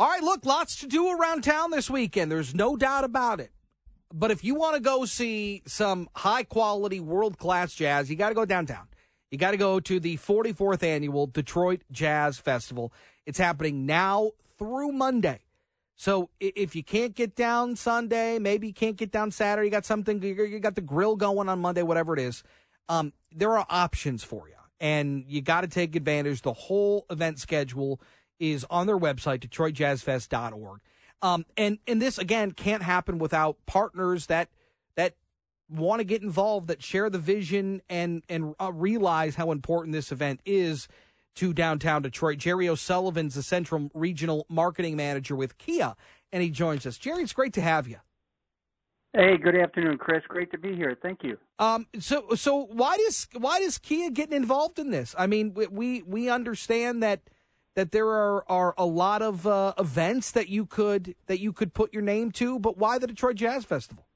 All right, look, lots to do around town this weekend. There's no doubt about it. But if you want to go see some high quality, world class jazz, you got to go downtown. You got to go to the 44th annual Detroit Jazz Festival. It's happening now through Monday. So if you can't get down Sunday, maybe you can't get down Saturday, you got something, you got the grill going on Monday, whatever it is. Um, there are options for you, and you got to take advantage. The whole event schedule is on their website, DetroitJazzFest.org. Um, and and this again can't happen without partners that that want to get involved, that share the vision and and uh, realize how important this event is to downtown Detroit. Jerry O'Sullivan's the Central Regional Marketing Manager with Kia, and he joins us. Jerry, it's great to have you. Hey, good afternoon, Chris. Great to be here. Thank you. Um, so so why does why does Kia getting involved in this? I mean, we we understand that that there are, are a lot of uh, events that you could that you could put your name to, but why the Detroit Jazz Festival?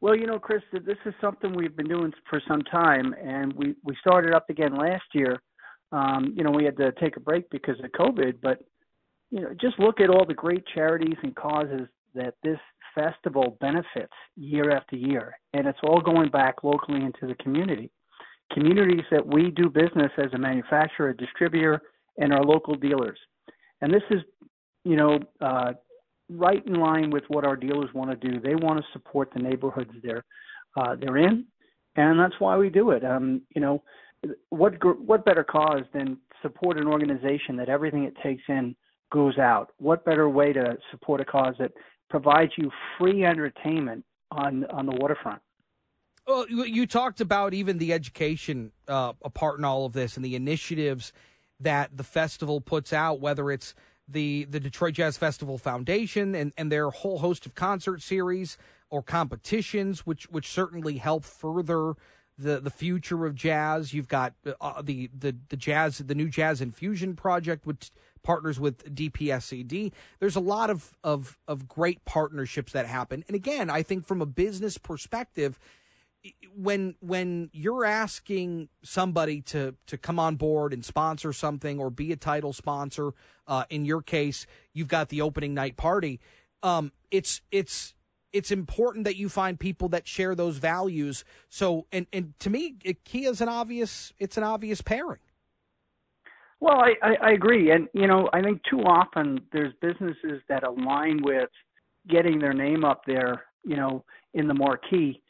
Well, you know, Chris, this is something we've been doing for some time, and we we started up again last year. Um, you know, we had to take a break because of COVID, but you know, just look at all the great charities and causes that this festival benefits year after year, and it's all going back locally into the community, communities that we do business as a manufacturer, a distributor and our local dealers. And this is, you know, uh, right in line with what our dealers want to do. They want to support the neighborhoods they're uh, they're in, and that's why we do it. Um, you know, what what better cause than support an organization that everything it takes in goes out? What better way to support a cause that provides you free entertainment on on the waterfront? Well, you talked about even the education uh, part in all of this and the initiatives that the festival puts out, whether it's the the Detroit Jazz Festival Foundation and, and their whole host of concert series or competitions, which which certainly help further the the future of jazz. You've got uh, the the the jazz the new Jazz Infusion project, which partners with DPSCD. There's a lot of of of great partnerships that happen, and again, I think from a business perspective when when you're asking somebody to to come on board and sponsor something or be a title sponsor, uh, in your case, you've got the opening night party. Um, it's it's it's important that you find people that share those values. So, and and to me, Kia is an obvious it's an obvious pairing. Well, I, I, I agree, and you know, I think too often there's businesses that align with getting their name up there, you know, in the marquee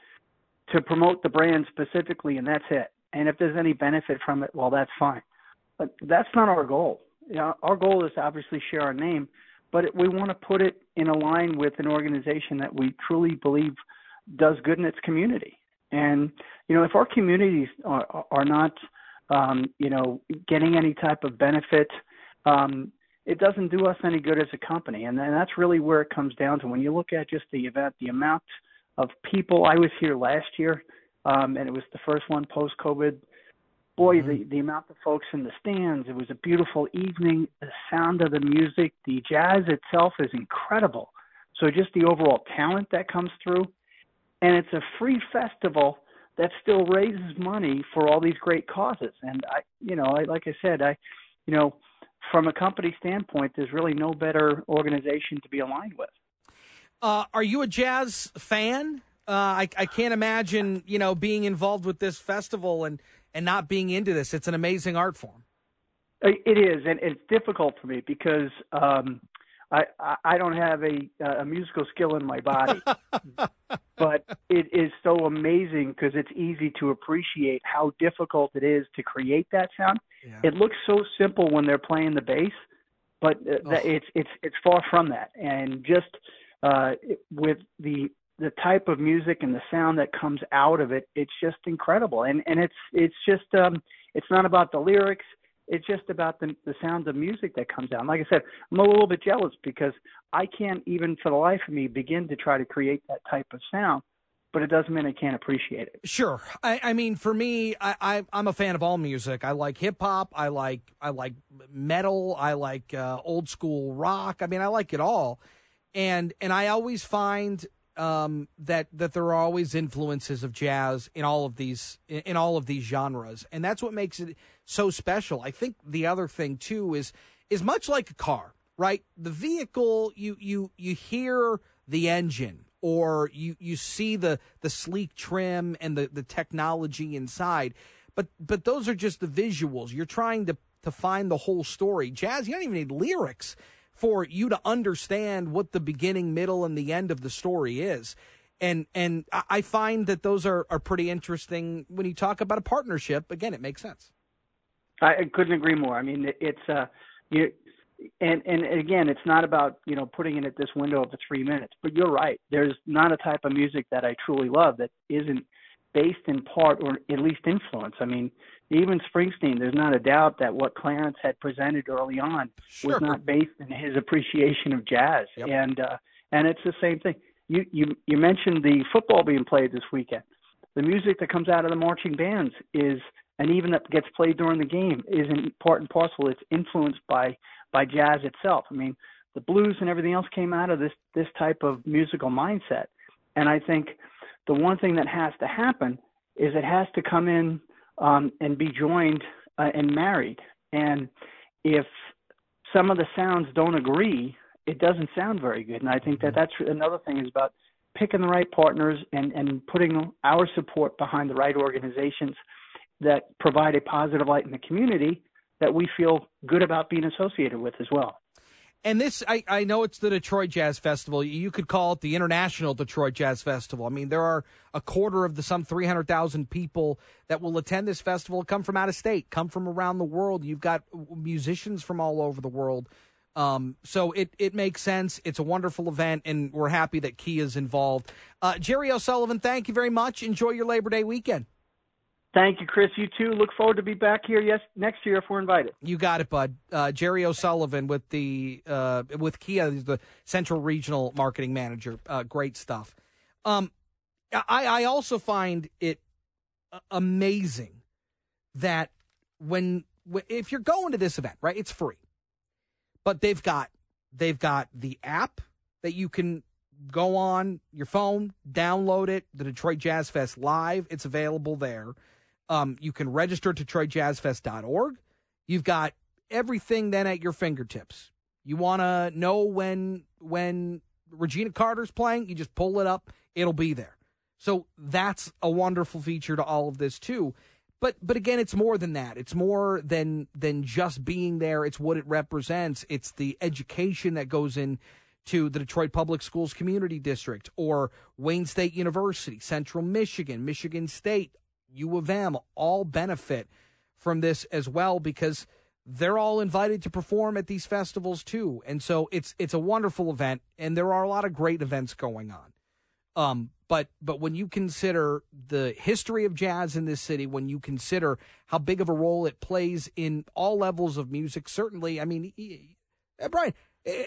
to promote the brand specifically, and that's it. And if there's any benefit from it, well, that's fine. But that's not our goal. You know, our goal is to obviously share our name, but we want to put it in a line with an organization that we truly believe does good in its community. And you know, if our communities are, are not, um, you know, getting any type of benefit, um, it doesn't do us any good as a company. And, and that's really where it comes down to. When you look at just the event, the amount of people. I was here last year, um, and it was the first one post COVID. Boy, mm-hmm. the the amount of folks in the stands. It was a beautiful evening. The sound of the music, the jazz itself is incredible. So just the overall talent that comes through, and it's a free festival that still raises money for all these great causes. And I, you know, I, like I said, I, you know, from a company standpoint, there's really no better organization to be aligned with. Uh, are you a jazz fan? Uh, I, I can't imagine you know being involved with this festival and and not being into this. It's an amazing art form. It is, and it's difficult for me because um, I I don't have a a musical skill in my body, but it is so amazing because it's easy to appreciate how difficult it is to create that sound. Yeah. It looks so simple when they're playing the bass, but uh, oh. it's it's it's far from that. And just uh, with the the type of music and the sound that comes out of it, it's just incredible. And and it's it's just um, it's not about the lyrics. It's just about the the sound of music that comes out. And like I said, I'm a little bit jealous because I can't even for the life of me begin to try to create that type of sound. But it doesn't mean I can't appreciate it. Sure, I, I mean, for me, I, I I'm a fan of all music. I like hip hop. I like I like metal. I like uh, old school rock. I mean, I like it all and and I always find um, that that there are always influences of jazz in all of these in all of these genres, and that's what makes it so special. I think the other thing too is is much like a car. right? The vehicle, you you you hear the engine or you you see the the sleek trim and the the technology inside. But but those are just the visuals. You're trying to to find the whole story. Jazz, you don't even need lyrics for you to understand what the beginning, middle, and the end of the story is. And and I find that those are, are pretty interesting when you talk about a partnership. Again, it makes sense. I couldn't agree more. I mean, it's uh, you, and and again, it's not about you know putting it at this window of the three minutes. But you're right. There's not a type of music that I truly love that isn't based in part or at least influence. I mean, even Springsteen. There's not a doubt that what Clarence had presented early on sure. was not based in his appreciation of jazz. Yep. And uh, and it's the same thing. You you you mentioned the football being played this weekend. The music that comes out of the marching bands is and even that gets played during the game is in part and parcel. It's influenced by by jazz itself. I mean, the blues and everything else came out of this this type of musical mindset. And I think the one thing that has to happen is it has to come in um, and be joined uh, and married. And if some of the sounds don't agree, it doesn't sound very good. And I think that mm-hmm. that's another thing is about picking the right partners and, and putting our support behind the right organizations that provide a positive light in the community that we feel good about being associated with as well. And this, I, I know it's the Detroit Jazz Festival. You could call it the International Detroit Jazz Festival. I mean, there are a quarter of the some 300,000 people that will attend this festival come from out of state, come from around the world. You've got musicians from all over the world. Um, so it, it makes sense. It's a wonderful event, and we're happy that Kia is involved. Uh, Jerry O'Sullivan, thank you very much. Enjoy your Labor Day weekend. Thank you, Chris. You too. Look forward to be back here yes next year if we're invited. You got it, bud. Uh, Jerry O'Sullivan with the uh, with Kia, the Central Regional Marketing Manager. Uh, great stuff. Um, I I also find it amazing that when if you're going to this event, right, it's free, but they've got they've got the app that you can go on your phone, download it, the Detroit Jazz Fest live. It's available there. Um, you can register at DetroitJazzFest.org. You've got everything then at your fingertips. You want to know when when Regina Carter's playing, you just pull it up, it'll be there. So that's a wonderful feature to all of this too. But but again, it's more than that. It's more than than just being there. It's what it represents. It's the education that goes in to the Detroit Public Schools Community District or Wayne State University, Central Michigan, Michigan State, U of M all benefit from this as well because they're all invited to perform at these festivals too. And so it's it's a wonderful event and there are a lot of great events going on. Um, but but when you consider the history of jazz in this city, when you consider how big of a role it plays in all levels of music, certainly, I mean, Brian,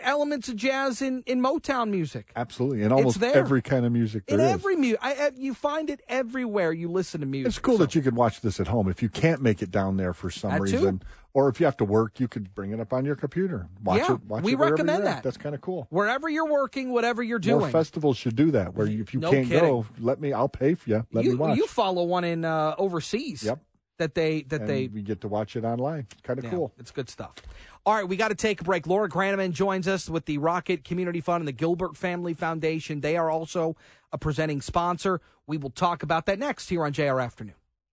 elements of jazz in, in Motown music. Absolutely, and almost every kind of music. in is. every music, you find it everywhere. You listen to music. It's cool so. that you can watch this at home if you can't make it down there for some that reason, too. or if you have to work, you could bring it up on your computer. Watch yeah, it. Watch we it recommend that. That's kind of cool. Wherever you're working, whatever you're doing. More festivals should do that. Where if you no can't kidding. go, let me. I'll pay for you. Let you, me watch. You follow one in uh, overseas. Yep. That they that and they we get to watch it online. Kind of yeah, cool. It's good stuff. All right, we got to take a break. Laura Grannemann joins us with the Rocket Community Fund and the Gilbert Family Foundation. They are also a presenting sponsor. We will talk about that next here on JR Afternoon.